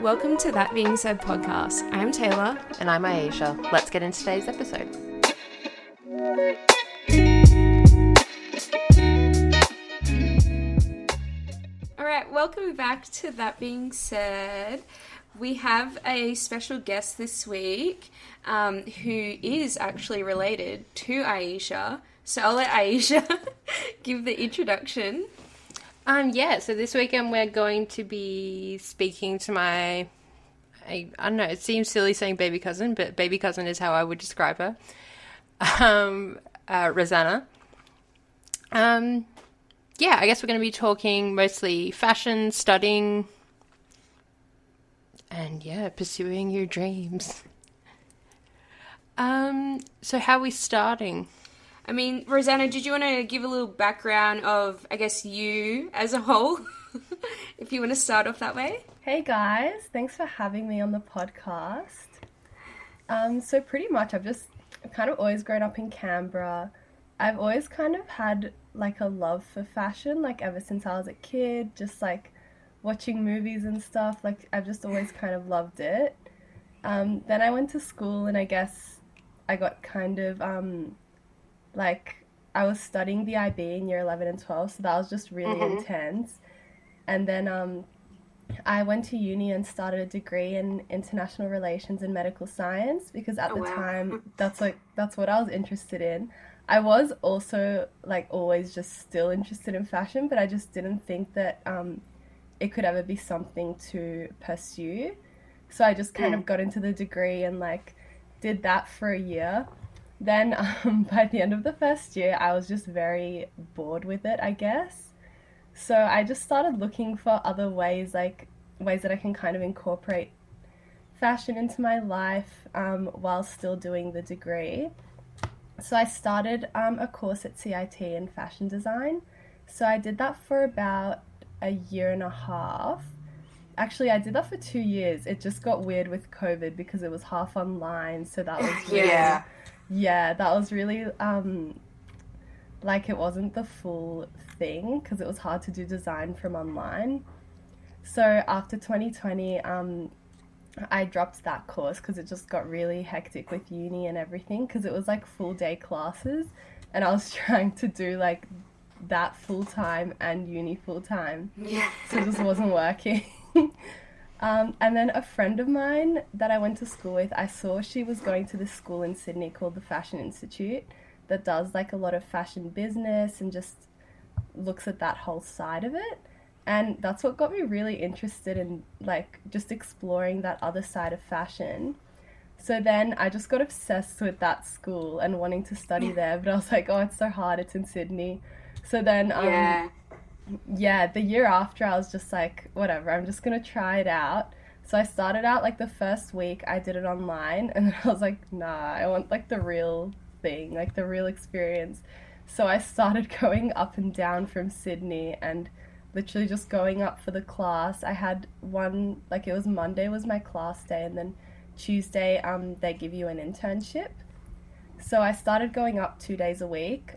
Welcome to That Being Said podcast. I'm Taylor. And I'm Aisha. Let's get into today's episode. All right, welcome back to That Being Said. We have a special guest this week um, who is actually related to Aisha. So I'll let Aisha give the introduction. Um, yeah, so this weekend we're going to be speaking to my, I, I don't know, it seems silly saying baby cousin, but baby cousin is how I would describe her, um, uh, Rosanna. Um, yeah, I guess we're going to be talking mostly fashion, studying, and yeah, pursuing your dreams. Um, so how are we starting? I mean, Rosanna, did you want to give a little background of, I guess, you as a whole? if you want to start off that way. Hey guys, thanks for having me on the podcast. Um, so pretty much, I've just kind of always grown up in Canberra. I've always kind of had like a love for fashion, like ever since I was a kid, just like watching movies and stuff. Like I've just always kind of loved it. Um, then I went to school, and I guess I got kind of um, like I was studying the IB in year 11 and 12, so that was just really mm-hmm. intense. And then um, I went to uni and started a degree in international relations and medical science because at oh, the wow. time that's like that's what I was interested in. I was also like always just still interested in fashion, but I just didn't think that um, it could ever be something to pursue. So I just kind mm. of got into the degree and like did that for a year. Then um, by the end of the first year, I was just very bored with it, I guess. So I just started looking for other ways, like ways that I can kind of incorporate fashion into my life um, while still doing the degree. So I started um, a course at CIT in fashion design. So I did that for about a year and a half. Actually, I did that for two years. It just got weird with COVID because it was half online. So that was really, yeah, yeah, that was really um, like it wasn't the full thing because it was hard to do design from online. So after 2020, um, I dropped that course because it just got really hectic with uni and everything because it was like full day classes and I was trying to do like that full time and uni full time. Yeah. So it just wasn't working. um, and then a friend of mine that I went to school with, I saw she was going to this school in Sydney called the Fashion Institute that does like a lot of fashion business and just looks at that whole side of it. And that's what got me really interested in like just exploring that other side of fashion. So then i just got obsessed with that school and wanting to study there but i was like oh it's so hard. It's in sydney. So then um, yeah yeah the year after i was just like whatever i'm just gonna try it out so i started out like the first week i did it online and i was like nah i want like the real thing like the real experience so i started going up and down from sydney and literally just going up for the class. I had one like it was Monday was my class day and then Tuesday um they give you an internship. So I started going up 2 days a week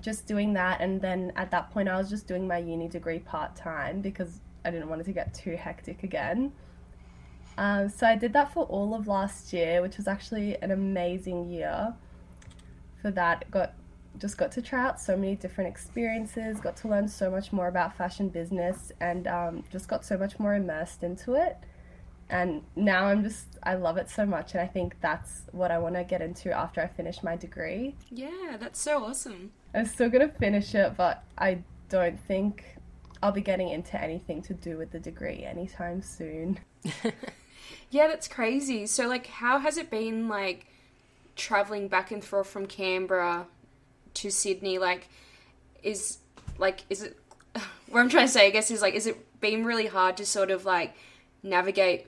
just doing that and then at that point I was just doing my uni degree part-time because I didn't want it to get too hectic again. Um, so I did that for all of last year, which was actually an amazing year. For that, got just got to try out so many different experiences, got to learn so much more about fashion business, and um, just got so much more immersed into it. And now I'm just, I love it so much, and I think that's what I want to get into after I finish my degree. Yeah, that's so awesome. I'm still going to finish it, but I don't think I'll be getting into anything to do with the degree anytime soon. yeah, that's crazy. So, like, how has it been, like, traveling back and forth from Canberra to Sydney, like, is like is it? What I'm trying to say, I guess, is like, is it been really hard to sort of like navigate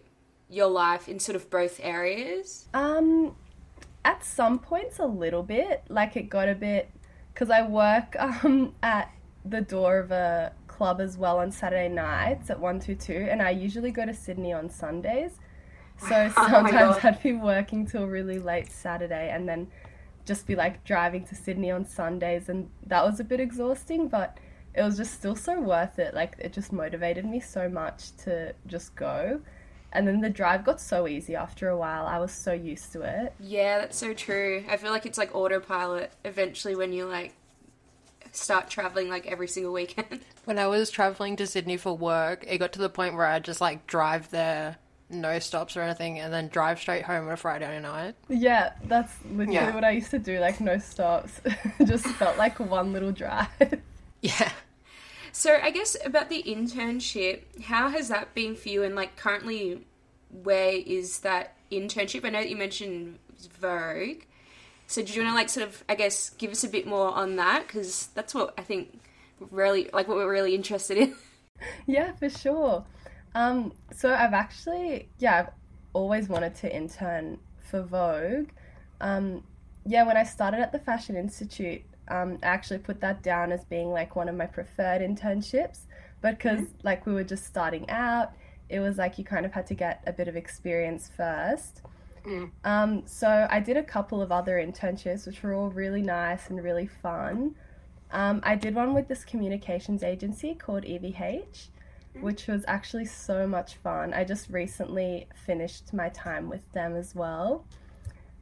your life in sort of both areas? Um, at some points, a little bit. Like, it got a bit because I work um at the door of a club as well on Saturday nights at 122 and I usually go to Sydney on Sundays. So oh sometimes oh I'd be working till really late Saturday and then just be like driving to Sydney on Sundays, and that was a bit exhausting, but it was just still so worth it. Like it just motivated me so much to just go. And then the drive got so easy after a while. I was so used to it. Yeah, that's so true. I feel like it's like autopilot eventually when you like start traveling like every single weekend. When I was traveling to Sydney for work, it got to the point where I'd just like drive there, no stops or anything, and then drive straight home on a Friday night. Yeah, that's literally Yeah. what I used to do, like no stops. just felt like one little drive. Yeah. So I guess about the internship, how has that been for you? And like currently, where is that internship? I know that you mentioned Vogue. So do you want to like sort of, I guess, give us a bit more on that because that's what I think really like what we're really interested in. Yeah, for sure. Um, so I've actually, yeah, I've always wanted to intern for Vogue. Um, yeah, when I started at the Fashion Institute, um, I actually put that down as being like one of my preferred internships. But because like we were just starting out, it was like you kind of had to get a bit of experience first. Um, so I did a couple of other internships, which were all really nice and really fun. Um, I did one with this communications agency called EVH, which was actually so much fun. I just recently finished my time with them as well.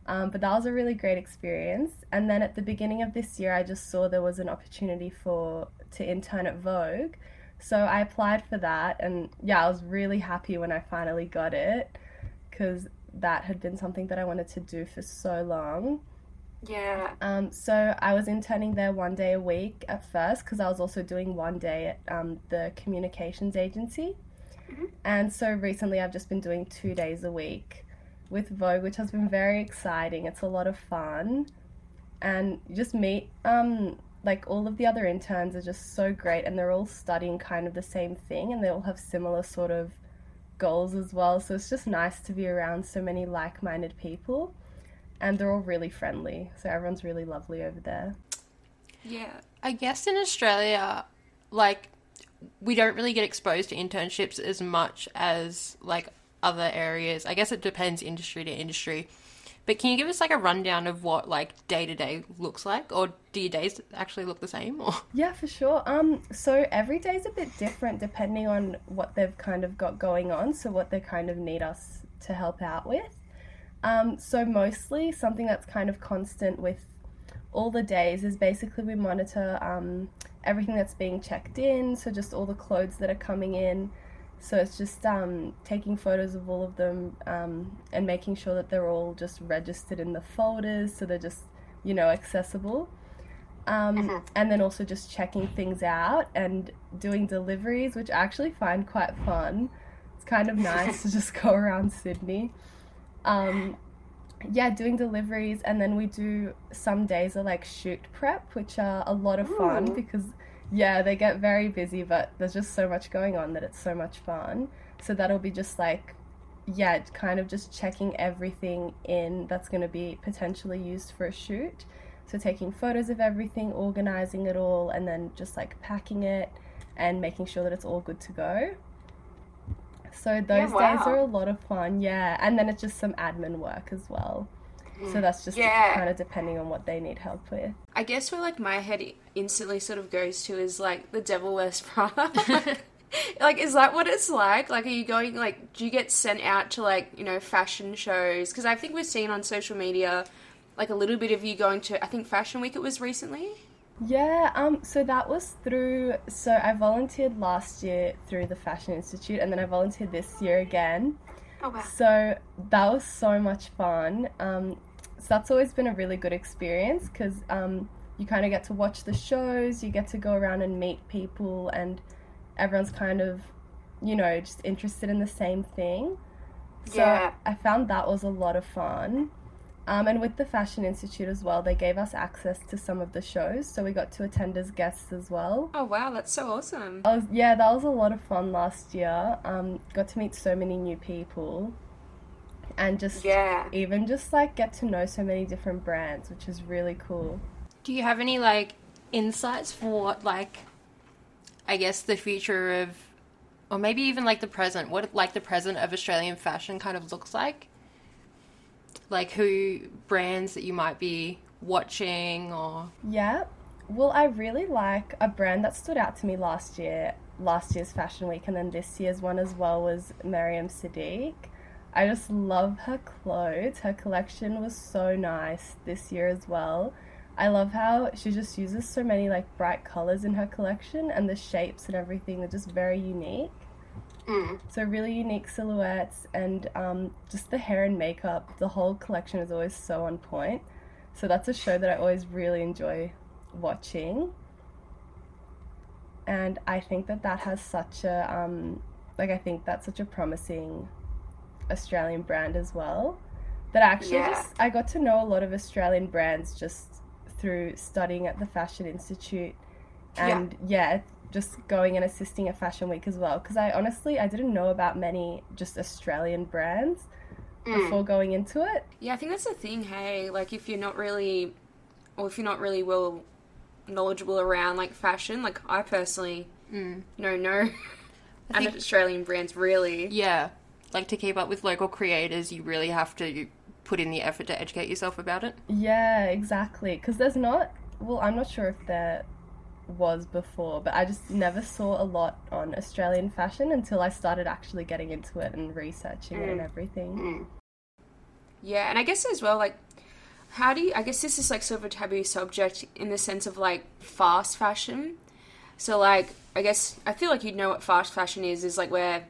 Um, but that was a really great experience. And then at the beginning of this year, I just saw there was an opportunity for to intern at Vogue, so I applied for that. And yeah, I was really happy when I finally got it because that had been something that I wanted to do for so long. Yeah. Um, so I was interning there one day a week at first because I was also doing one day at um, the communications agency. And so recently I've just been doing two days a week with Vogue, which has been very exciting. It's a lot of fun. And you just meet, um, like, all of the other interns are just so great and they're all studying kind of the same thing and they all have similar sort of goals as well. So it's just nice to be around so many like minded people and they're all really friendly. So everyone's really lovely over there. Yeah. I guess in Australia, like, we don't really get exposed to internships as much as, like, other areas. I guess it depends industry to industry. But can you give us, like, a rundown of what, like, day to day looks like? Or do your days actually look the same? Or Yeah, for sure. Um, so every day is a bit different depending on what they've kind of got going on. So what they kind of need us to help out with. Um, so mostly something that's kind of constant with all the days is basically we monitor um, everything that's being checked in. So just all the clothes that are coming in. So it's just um, taking photos of all of them um, and making sure that they're all just registered in the folders. So they're just you know accessible. Um, And then also just checking things out and doing deliveries, which I actually find quite fun. It's kind of nice to just go around Sydney. Um, yeah, doing deliveries, and then we do some days are like shoot prep, which are a lot of fun because yeah, they get very busy, but there's just so much going on that it's so much fun. So that'll be just like yeah, kind of just checking everything in that's going to be potentially used for a shoot. So taking photos of everything, organizing it all, and then just like packing it and making sure that it's all good to go. So those days wow. are a lot of fun, yeah. And then it's just some admin work as well. So that's just Yeah. kind of depending on what they need help with. I guess where like my head instantly sort of goes to is like the Devil Wears Prada. like, is that what it's like? Like, are you going like, do you get sent out to like you know fashion shows? Because I think we've seen on social media like a little bit of you going to. I think Fashion Week it was recently. Yeah, um, so that was through. So I volunteered last year through the Fashion Institute, and then I volunteered this year again. Oh wow. So that was so much fun. Um, so that's always been a really good experience because um, you kind of get to watch the shows, you get to go around and meet people, and everyone's kind of, you know, just interested in the same thing. So Yeah. I found that was a lot of fun. Um, and with the Fashion Institute as well, they gave us access to some of the shows, so we got to attend as guests as well. Oh wow, that's so awesome. I was, yeah, that was a lot of fun last year. Um, got to meet so many new people, and just Yeah. even just like get to know so many different brands, which is really cool. do you have any, like, insights for what, like, I guess the future of, or maybe even like the present, what, like, the present of Australian fashion kind of looks like? Like, who brands that you might be watching or Yeah. Well, I really like a brand that stood out to me last year, last year's Fashion Week, and then this year's one as well was Mariam Seddiq. I just love her clothes. Her collection was so nice this year as well. I love how she just uses so many like bright colors in her collection, and the shapes and everything are just very unique. Mm. So really unique silhouettes and um, just the hair and makeup. The whole collection is always so on point. So that's a show that I always really enjoy watching. And I think that that has such a um, like I think that's such a promising Australian brand as well. That actually Yeah. just I got to know a lot of Australian brands just through studying at the Fashion Institute and yeah, just going and assisting at Fashion Week as well. Because I honestly I didn't know about many just Australian brands Mm. before going into it. Yeah, I think that's the thing, hey. Like, if you're not really, or if you're not really well knowledgeable around, like, fashion, like, I personally Mm. know no I and think- Australian brands, really. yeah, like to keep up with local creators, you really have to put in the effort to educate yourself about it. Yeah, exactly. Because there's not, well, I'm not sure if there was before, but I just never saw a lot on Australian fashion until I started actually getting into it and researching it and everything. Mm. Yeah, and I guess as well, like, how do you, I guess this is, like, sort of a taboo subject in the sense of, like, fast fashion. So, like, I guess, I feel like you'd know what fast fashion is, is, like, where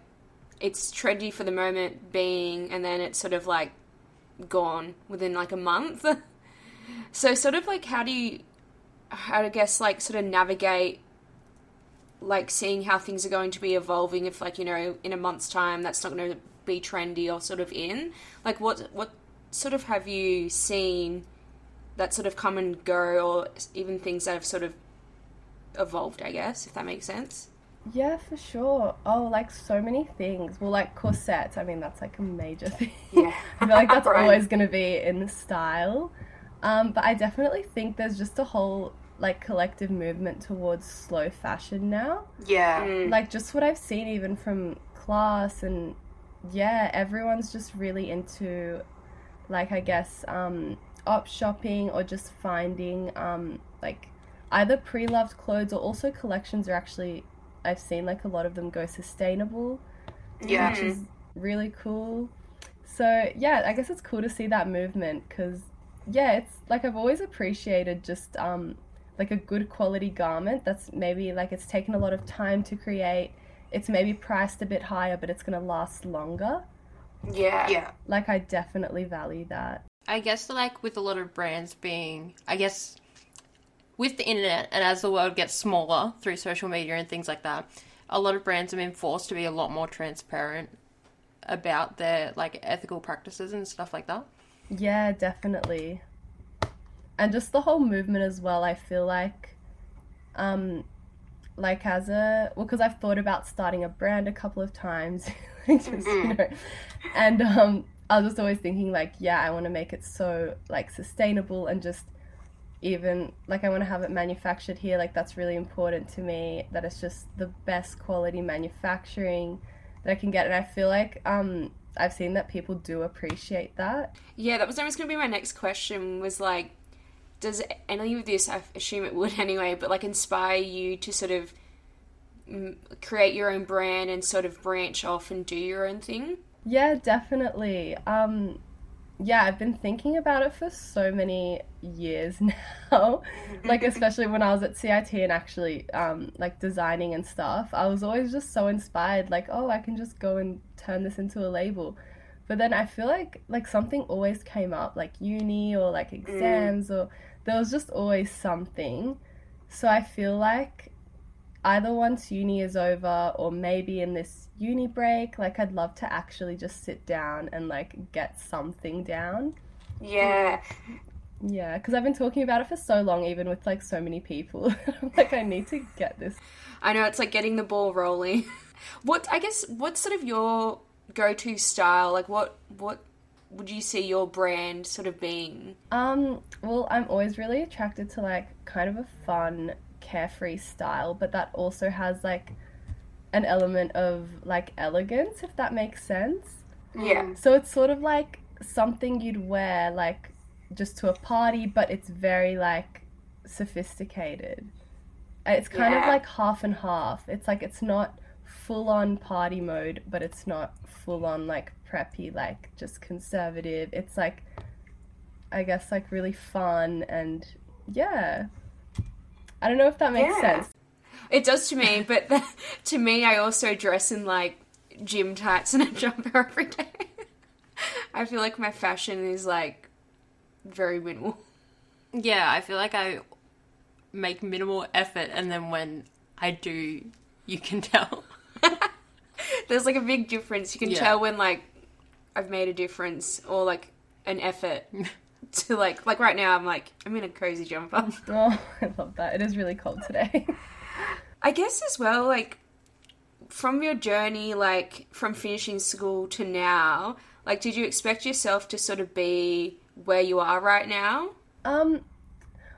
it's trendy for the moment being, and then it's sort of, like, gone within, like, a month. so, sort of, like, how do you, how to guess, like, sort of navigate, like, seeing how things are going to be evolving if, like, you know, in a month's time that's not going to be trendy or sort of in? Like, what, what sort of have you seen that sort of come and go, or even things that have sort of evolved, I guess, if that makes sense? Yeah, for sure. Oh, like so many things. Well, like corsets. I mean, that's like a major thing. Yeah. I feel like that's Right. always going to be in the style. Um, but I definitely think there's just a whole like collective movement towards slow fashion now. Yeah. Mm. like just what I've seen even from class and yeah, everyone's just really into like I guess um op shopping or just finding um like either pre-loved clothes or also collections are actually I've seen like a lot of them go sustainable, Yeah. which is really cool. So, yeah, I guess it's cool to see that movement cuz yeah, it's like I've always appreciated just um like a good quality garment that's maybe like it's taken a lot of time to create. It's maybe priced a bit higher, but it's going to last longer. Yeah. Yeah. Like I definitely value that. I guess like with a lot of brands being, I guess with the internet and as the world gets smaller through social media and things like that, a lot of brands have been forced to be a lot more transparent about their like ethical practices and stuff like that. Yeah, definitely. And just the whole movement as well, I feel like um like as a well because I've thought about starting a brand a couple of times just, you know. And um I was just always thinking like, yeah, I want to make it so like sustainable and just even like I want to have it manufactured here like that's really important to me that it's just the best quality manufacturing that I can get and I feel like um I've seen that people do appreciate that Yeah, that was always going to be my next question. Was like, does any of this? I assume it would anyway, but like inspire you to sort of create your own brand and sort of branch off and do your own thing? Yeah, definitely. Um, yeah, I've been thinking about it for so many years now. like, especially when I was at CIT and actually, um, like designing and stuff, I was always just so inspired. Like, oh, I can just go and turn this into a label. But then I feel like like something always came up, like uni or like exams, or there was just always something. So I feel like either once uni is over or maybe in this uni break, like I'd love to actually just sit down and like get something down. Yeah. Yeah, because I've been talking about it for so long, even with like so many people. I'm like, I need to get this. I know it's like getting the ball rolling. what I guess what's sort of your go-to style? Like what what would you see your brand sort of being? Um, well, I'm always really attracted to like kind of a fun, carefree style, but that also has like an element of like elegance, if that makes sense. Yeah. Mm. So it's sort of like something you'd wear like just to a party, but it's very like sophisticated. Uh, it's kind of like half and half. It's like it's not full on party mode, but it's not full on like preppy, like just conservative. It's like, I guess, like really fun and yeah. I don't know if that makes Yeah. sense. It does to me, but to me, I also dress in like gym tights and a jumper every day. I feel like my fashion is like very minimal. Yeah, I feel like I make minimal effort, and then when I do, you can tell. There's like a big difference. You can Yeah. tell when like I've made a difference or like an effort to like like right now I'm like I'm in a cozy jumper. Oh, I love that. It is really cold today. I guess as well like from your journey like from finishing school to now, like did you expect yourself to sort of be where you are right now? Um,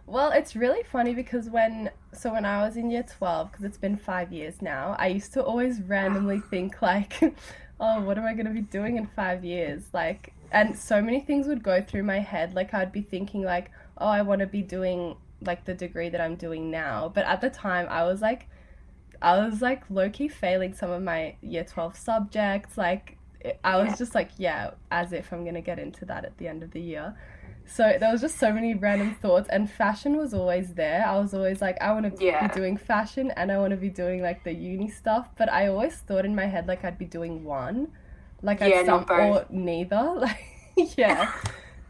well, it's really funny because when so when I was in year twelve, because it's been five years now, I used to always randomly think like, oh, what am I gonna be doing in five years? Like, and so many things would go through my head. Like, I'd be thinking like, oh, I want to be doing like the degree that I'm doing now. But at the time, I was like, I was like low key failing some of my year twelve subjects. Like, I was Yeah. just like, yeah, as if I'm gonna get into that at the end of the year. So there was just so many random thoughts, and fashion was always there. I was always like, I want to Yeah. be doing fashion, and I want to be doing like the uni stuff. But I always thought in my head like I'd be doing one, like Yeah, I'd some or neither. Like yeah.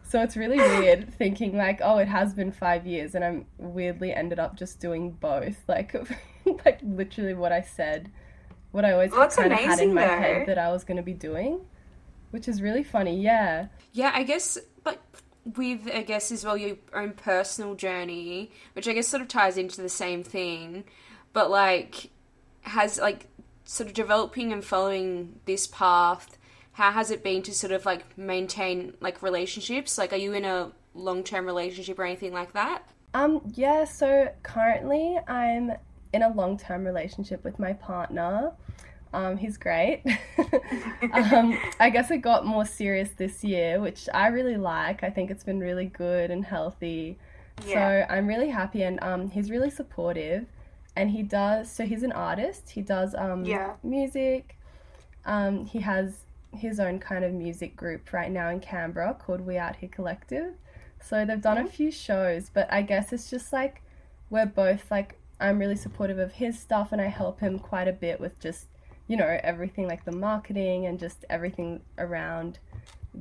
So it's really weird thinking like, oh, it has been five years, and I'm weirdly ended up just doing both. Like, like literally what I said, what I always Well, kind of had in my though. head that I was going to be doing, which is really funny. Yeah. Yeah, I guess like with I guess as well your own personal journey, which I guess sort of ties into the same thing, but like has like sort of developing and following this path. How has it been to sort of like maintain like relationships? Like, are you in a long term relationship or anything like that? Um, yeah, so currently I'm in a long term relationship with my partner. Um, he's great. um, I guess it got more serious this year, which I really like. I think it's been really good and healthy. Yeah. So I'm really happy, and um, he's really supportive. And he does, so he's an artist. He does um, Yeah. music. Um, he has his own kind of music group right now in Canberra called We Out Here Collective. So they've done a few shows, but I guess it's just like we're both like I'm really supportive of his stuff and I help him quite a bit with just, you know, everything like the marketing and just everything around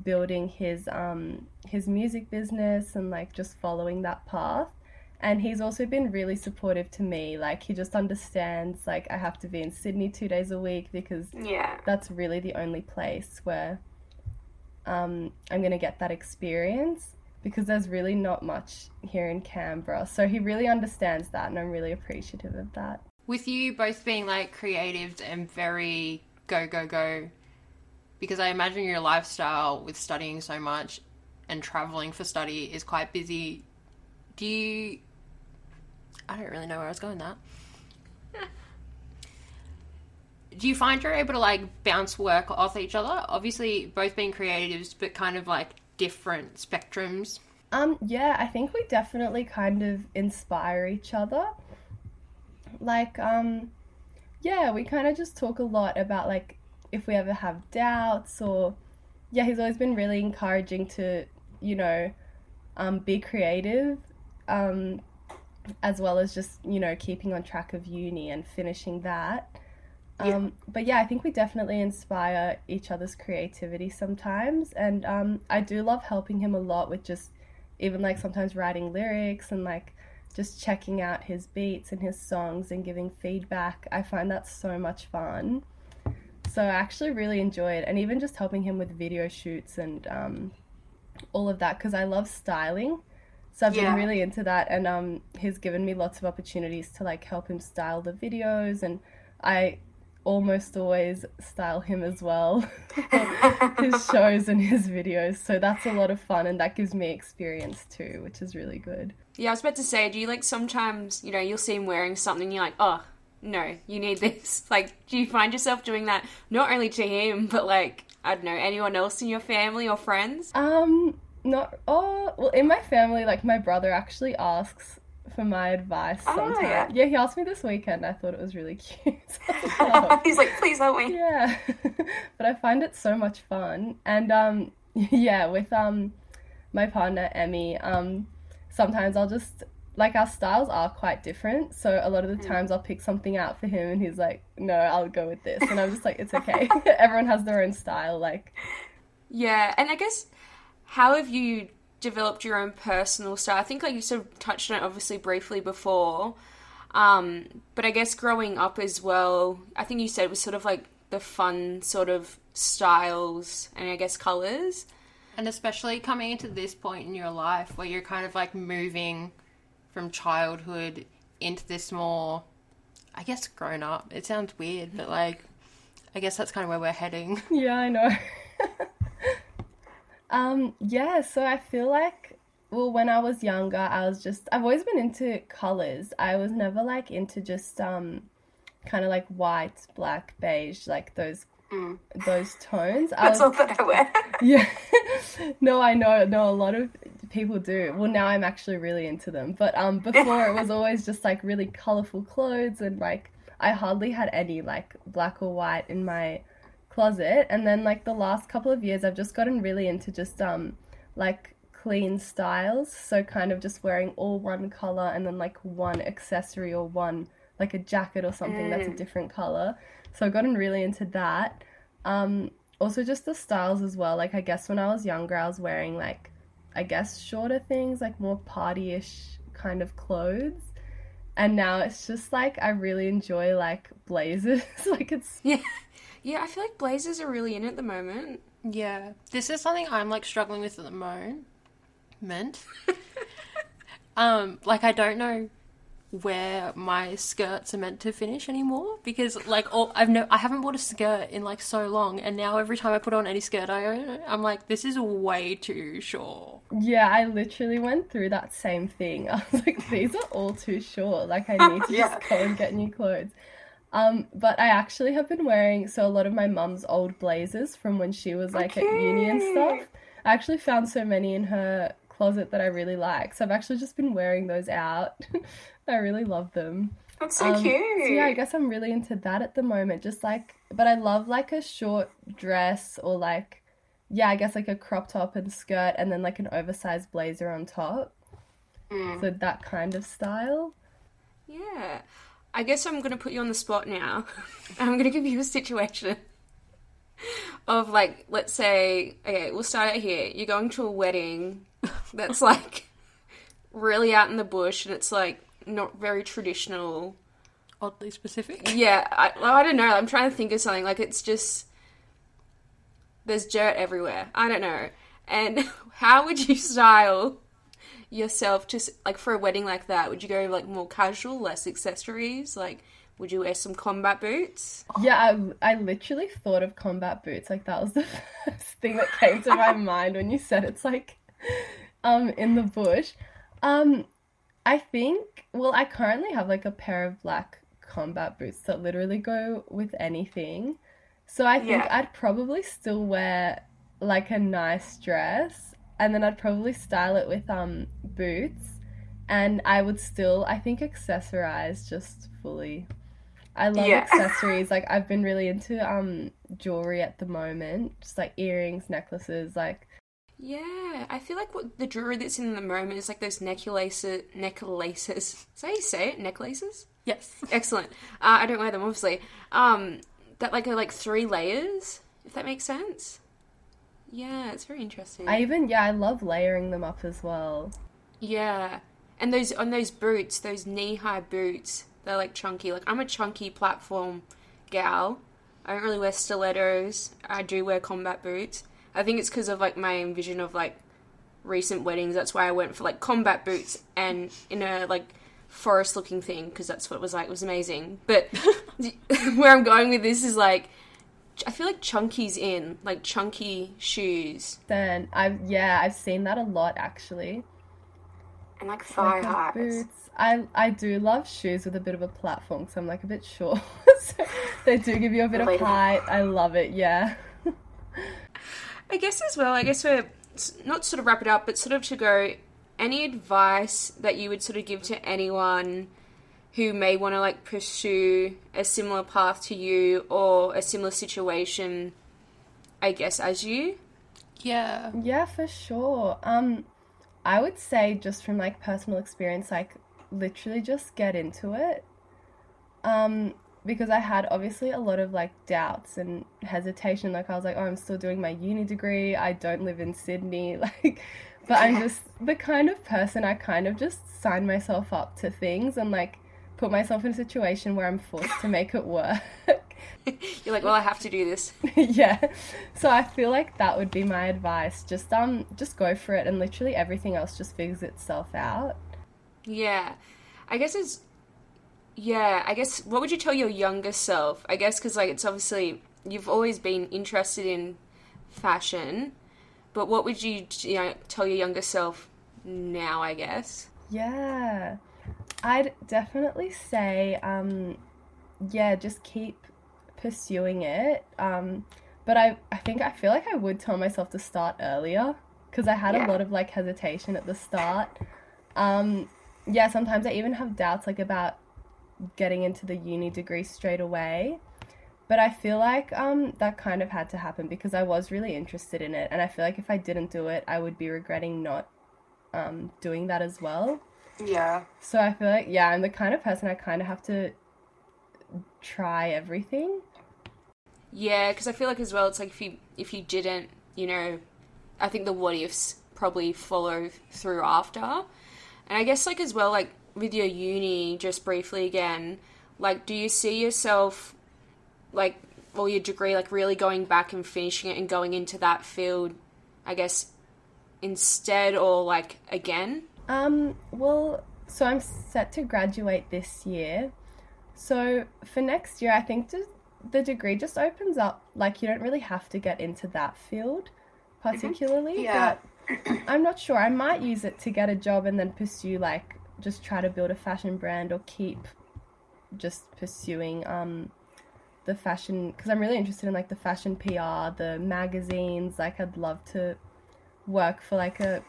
building his um his music business and like just following that path. And he's also been really supportive to me. Like he just understands like I have to be in Sydney 2 days a week because Yeah. that's really the only place where um, I'm going to get that experience because there's really not much here in Canberra. So he really understands that, and I'm really appreciative of that. With you both being like creatives and very go, go, go, because I imagine your lifestyle with studying so much and traveling for study is quite busy. Do you. I don't really know where I was going with that. Do you find you're able to like bounce work off each other? Obviously, both being creatives, but kind of like different spectrums. Um, yeah, I think we definitely kind of inspire each other. Like, um, yeah, we kind of just talk a lot about like if we ever have doubts or, yeah, he's always been really encouraging to, you know, um, be creative, um, as well as just you know keeping on track of uni and finishing that. Um, But yeah, I think we definitely inspire each other's creativity sometimes, and um, I do love helping him a lot with just even like sometimes writing lyrics and like just checking out his beats and his songs and giving feedback. I find that so much fun. So I actually really enjoy it, and even just helping him with video shoots and um, all of that because I love styling. So I've Yeah. been really into that, and um, he's given me lots of opportunities to like help him style the videos, and I almost always style him as well his shows and his videos. So that's a lot of fun, and that gives me experience too, which is really good. Yeah, I was about to say, do you like sometimes, you know, you'll see him wearing something, you're like, oh, no, you need this. Like, do you find yourself doing that not only to him, but like, I don't know, anyone else in your family or friends? Um, Not oh well in my family like my brother actually asks for my advice Oh, sometimes. yeah. he asked me this weekend. I thought it was really cute. So I was like, "Oh." He's like, please help me. yeah but i find it so much fun and um yeah with um my partner emmy um sometimes i'll just like our styles are quite different so a lot of the times i'll pick something out for him and he's like no i'll go with this and i'm just like it's okay everyone has their own style like Yeah, and I guess how have you developed your own personal style? I think like you sort of touched on it obviously briefly before. Um, but I guess growing up as well, I think you said it was sort of like the fun sort of styles and I guess colors. And especially coming into this point in your life where you're kind of like moving from childhood into this more, I guess, grown up. It sounds weird, but like, I guess that's kind of where we're heading. yeah i know um yeah so i feel like well when i was younger i was just i've always been into colors. I was never like into just um kind of like white black beige like those those tones. I That's was all that I wear. yeah. No i know. No a lot of people do. Well now i'm actually really into them. But um before it was always just like really colorful clothes and like i hardly had any like black or white in my closet and then like the last couple of years i've just gotten really into just um like clean styles. So kind of just wearing all one color and then like one accessory or one like a jacket or something that's a different color. So i've gotten really into that. Um also just the styles as well. Like i guess when i was younger i was wearing like i guess shorter things like more party-ish kind of clothes. And now it's just like i really enjoy like blazers. Like it's Yeah. Yeah, I feel like blazers are really in at the moment. Yeah, this is something I'm like struggling with at the moment. um, like I don't know where my skirts are meant to finish anymore because like all, I've no I haven't bought a skirt in like so long and now every time I put on any skirt I own I'm like this is way too short. yeah i literally went through that same thing i was like these are all too short like i need to Yeah. just go and get new clothes um but i actually have been wearing so a lot of my mum's old blazers from when she was like at uni and stuff i actually found so many in her closet that i really like so i've actually just been wearing those out i really love them That's so Um, cute. So yeah, I guess I'm really into that at the moment. Just like, but I love like a short dress or like, yeah, I guess like a crop top and skirt and then like an oversized blazer on top. Mm. So that kind of style. Yeah. I guess I'm going to put you on the spot now. I'm going to give you a situation of like, let's say, okay, we'll start it here. You're going to a wedding that's like really out in the bush and it's like not very traditional. Oddly specific. Yeah, I, well, I don't know. I'm trying to think of something. Like, it's just. There's dirt everywhere. I don't know. And how would you style yourself s- like, for a wedding like that? Would you go, like, more casual, less accessories? Like, would you wear some combat boots? Yeah, I, I literally thought of combat boots. Like that was the first thing that came to my mind when you said it's like um in the bush. Um I think well I currently have like a pair of black combat boots that literally go with anything. So I think Yeah. I'd probably still wear like a nice dress and then I'd probably style it with um boots and I would still I think accessorize just fully. I love Yeah. accessories. Like I've been really into um jewelry at the moment, just like earrings, necklaces, like Yeah, I feel like what the jewelry that's in the moment is like those necklaces. Necklaces. Is that how you say it? Necklaces. Yes. Excellent. Uh, I don't wear them, obviously. Um, that like are like three layers, if that makes sense. Yeah, it's very interesting. I even yeah, I love layering them up as well. Yeah, and those on those boots, those knee high boots, they're like chunky. Like I'm a chunky platform gal. I don't really wear stilettos. I do wear combat boots. I think it's because of like my vision of like recent weddings. That's why I went for like combat boots and in a like forest looking thing because that's what it was like. It was amazing. But where I'm going with this is like I feel like chunky's in like chunky shoes. Then I've yeah, I've seen that a lot actually. And like thigh Like, highs. boots. I I do love shoes with a bit of a platform because I'm like a bit short. so they do give you a bit of height. I love it. Yeah. I guess as well. I guess we're s- not sort of wrap it up, but sort of to go, any advice that you would sort of give to anyone who may want to like pursue a similar path to you or a similar situation, I guess, as you? Yeah. Yeah, for sure. Um, I would say just from like personal experience, like literally just get into it. Um, because I had obviously a lot of like doubts and hesitation. Like I was like, oh, I'm still doing my uni degree. I don't live in Sydney. Like, but I'm just the kind of person I kind of just sign myself up to things and like put myself in a situation where I'm forced to make it work. You're like, well, I have to do this. yeah. So I feel like that would be my advice. Just um just go for it and literally everything else just figures itself out. Yeah. I guess it's. Yeah, I guess what would you tell your younger self? I guess because, like, it's obviously. You've always been interested in fashion, but what would you, you know, tell your younger self now, I guess? Yeah. I'd definitely say um yeah, just keep pursuing it. Um but I I think I feel like I would tell myself to start earlier because I had Yeah. a lot of like hesitation at the start. Um yeah, sometimes I even have doubts like about getting into the uni degree straight away. But I feel like um that kind of had to happen because I was really interested in it and I feel like if I didn't do it, I would be regretting not um doing that as well. Yeah. So I feel like yeah, I'm the kind of person I kind of have to try everything. Yeah, because I feel like as well, it's like if you if you didn't, you know, I think the what ifs probably follow through after, and I guess like as well, like with your uni, just briefly again, like do you see yourself, like, or your degree, like really going back and finishing it and going into that field, I guess, instead or like again? Um, well, so I'm set to graduate this year. So for next year, I think just the degree just opens up like you don't really have to get into that field particularly, Yeah. but I'm not sure. I might use it to get a job and then pursue like just try to build a fashion brand or keep just pursuing um the fashion because I'm really interested in like the fashion PR, the magazines. Like I'd love to work for like a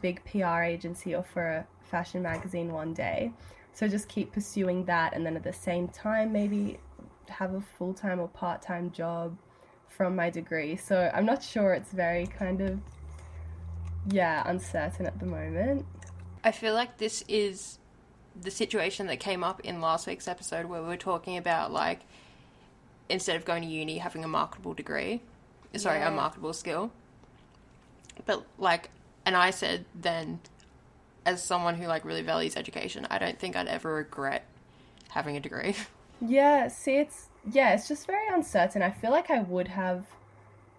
big PR agency or for a fashion magazine one day. So just keep pursuing that and then at the same time maybe have a full-time or part-time job from my degree. So I'm not sure it's very kind of yeah, uncertain at the moment. I feel like this is the situation that came up in last week's episode where we were talking about like instead of going to uni having a marketable degree, sorry, Yeah. a marketable skill. But like, and I said then, as someone who like really values education, I don't think I'd ever regret having a degree. Yeah, see, it's yeah, it's just very uncertain. I feel like I would have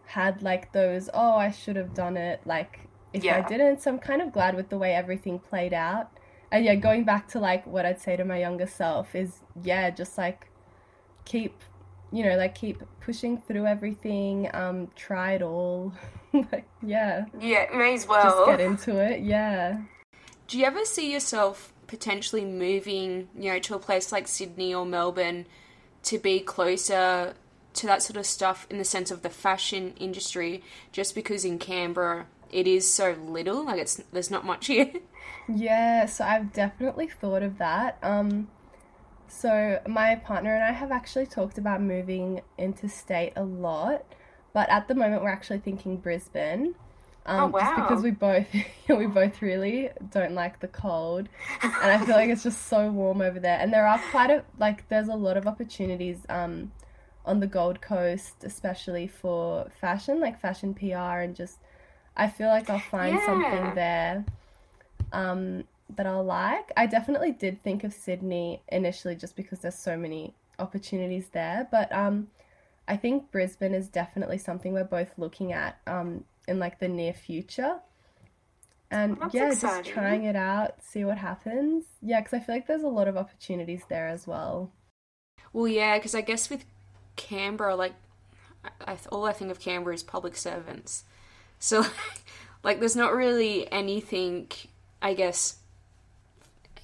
had like those, oh, I should have done it, like if I didn't. So I'm kind of glad with the way everything played out. And yeah, going back to like what I'd say to my younger self is, yeah, just like keep, you know, like keep pushing through everything. Um, try it all. like, yeah, Yeah, may as well. just get into it. Yeah. Do you ever see yourself potentially moving, you know, to a place like Sydney or Melbourne to be closer to that sort of stuff in the sense of the fashion industry just because in Canberra it is so little, like it's there's not much here. Yeah, so I've definitely thought of that. Um, so my partner and I have actually talked about moving interstate a lot, but at the moment we're actually thinking Brisbane. Um, Oh, Just because we both we both really don't like the cold, and I feel like it's just so warm over there. And there are quite a like there's a lot of opportunities um on the Gold Coast, especially for fashion, like fashion PR, and just I feel like I'll find Yeah. something there um, that I'll like. I definitely did think of Sydney initially just because there's so many opportunities there, but um, I think Brisbane is definitely something we're both looking at um, in like the near future. And That's yeah, just trying it out, see what happens. Yeah, because I feel like there's a lot of opportunities there as well. well, yeah, because I guess with Canberra, like, I, I, all I think of Canberra is public servants. So, like, there's not really anything, I guess,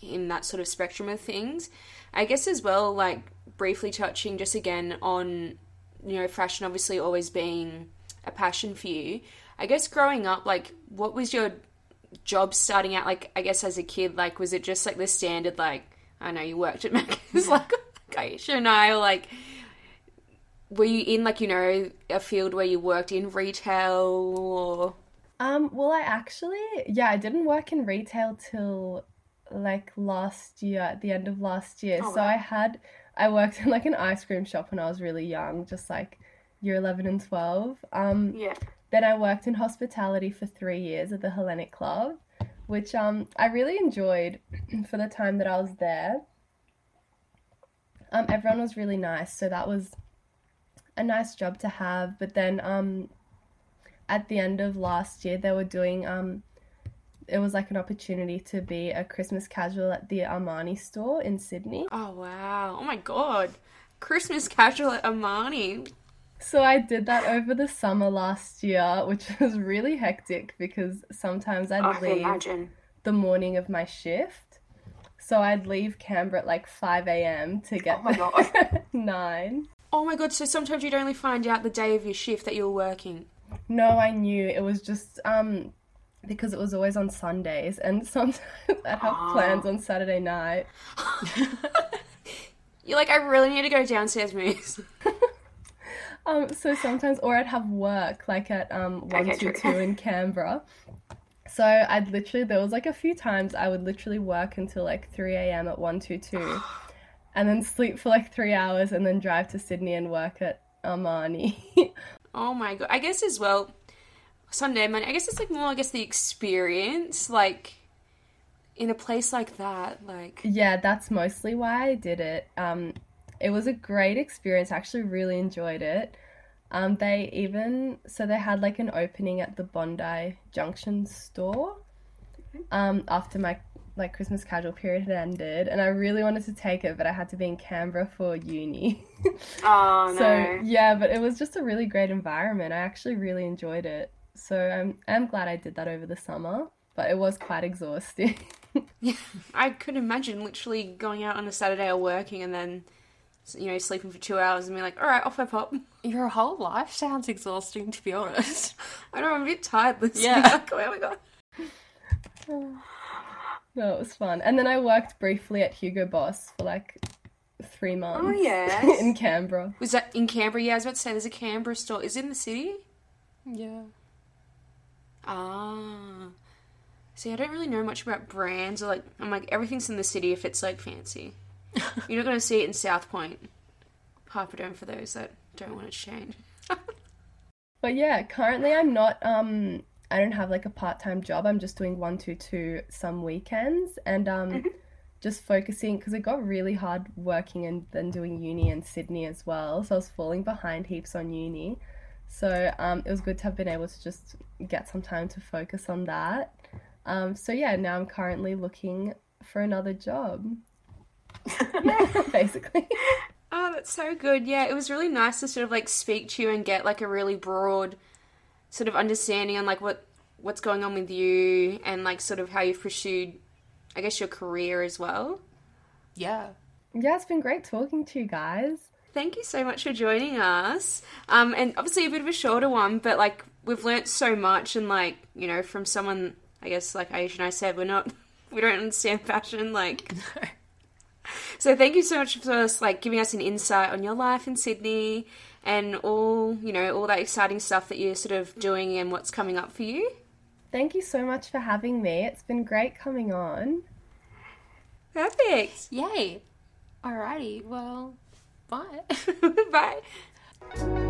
in that sort of spectrum of things. I guess as well, like, briefly touching just again on, you know, fashion obviously always being a passion for you. I guess growing up, like, what was your job starting out like? I guess as a kid, like, was it just like the standard, like, I know you worked at Macca's, like Aisha and I, or like, were you in like you know a field where you worked in retail or? Um, well, I actually, yeah, I didn't work in retail till like last year, at the end of last year. Oh, so wow. I had, I worked in like an ice cream shop when I was really young, just like year 11 and 12. Um, Yeah. then I worked in hospitality for three years at the Hellenic Club, which um, I really enjoyed for the time that I was there. Um, everyone was really nice, so that was a nice job to have. But then um, at the end of last year, they were doing um, it was like an opportunity to be a Christmas casual at the Armani store in Sydney. Oh wow! Oh my god! Christmas casual at Armani. So I did that over the summer last year, which was really hectic because sometimes I'd I leave imagine. the morning of my shift. So I'd leave Canberra at like 5 a.m. to get Oh my there God. 9. Oh my god! So sometimes you'd only find out the day of your shift that you were working. No, I knew. It was just um because it was always on Sundays and sometimes I'd have plans on Saturday night. You're like, I really need to go downstairs, Moose. Um so sometimes or I'd have work like at um Okay, 122 true. in Canberra. So I'd literally there was like a few times I would literally work until like 3 a.m. at 122 and then sleep for like 3 hours and then drive to Sydney and work at Armani. Oh my god! I guess as well, Sunday, Monday. I guess it's like more. I guess the experience, like in a place like that, like Yeah, that's mostly why I did it. Um, it was a great experience. I actually really enjoyed it. Um, they even so they had like an opening at the Bondi Junction store. Um, after my like Christmas casual period had ended, and I really wanted to take it, but I had to be in Canberra for uni. Oh no. so yeah, but it was just a really great environment. I actually really enjoyed it. So I'm I'm glad I did that over the summer, but it was quite exhausting. yeah, I could imagine literally going out on a Saturday or working and then, you know, sleeping for two hours and being like, all right, off I pop. Your whole life sounds exhausting, to be honest. I know I'm a bit tired this Yeah. week. Oh my god. No, it was fun. And then I worked briefly at Hugo Boss for like three oh, months. Oh, yes. in Canberra. Was that in Canberra? Yeah, I was about to say there's a Canberra store. Is it in the city? Yeah. Ah. See, I don't really know much about brands or like I'm like everything's in the city if it's like fancy. You're not gonna see it in South Point. Hyperdome for those that don't want to change. But yeah, currently I'm not um I don't have like a part-time job. I'm just doing one two two some weekends and um just focusing because it got really hard working and then doing uni in Sydney as well. So I was falling behind heaps on uni. So um it was good to have been able to just get some time to focus on that. Um so yeah, now I'm currently looking for another job. Basically. Oh, that's so good. Yeah, it was really nice to sort of like speak to you and get like a really broad sort of understanding on like what what's going on with you and like sort of how you've pursued I guess your career as well. Yeah. Yeah, it's been great talking to you guys. Thank you so much for joining us. Um, and obviously a bit of a shorter one, but like we've learnt so much, and like you know, from someone, I guess like Aisha and I said, we're not, we don't understand fashion, like. So thank you so much for us, like giving us an insight on your life in Sydney and all you know all that exciting stuff that you're sort of doing and what's coming up for you. Thank you so much for having me. It's been great coming on. Perfect. Yay. Alrighty. Well, bye. Bye.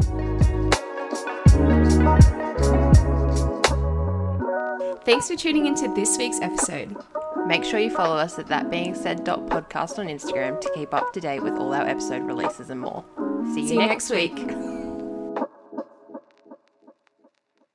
Thanks for tuning into this week's episode. Make sure you follow us at that being said podcast on Instagram to keep up to date with all our episode releases and more. See you, See next next week. week.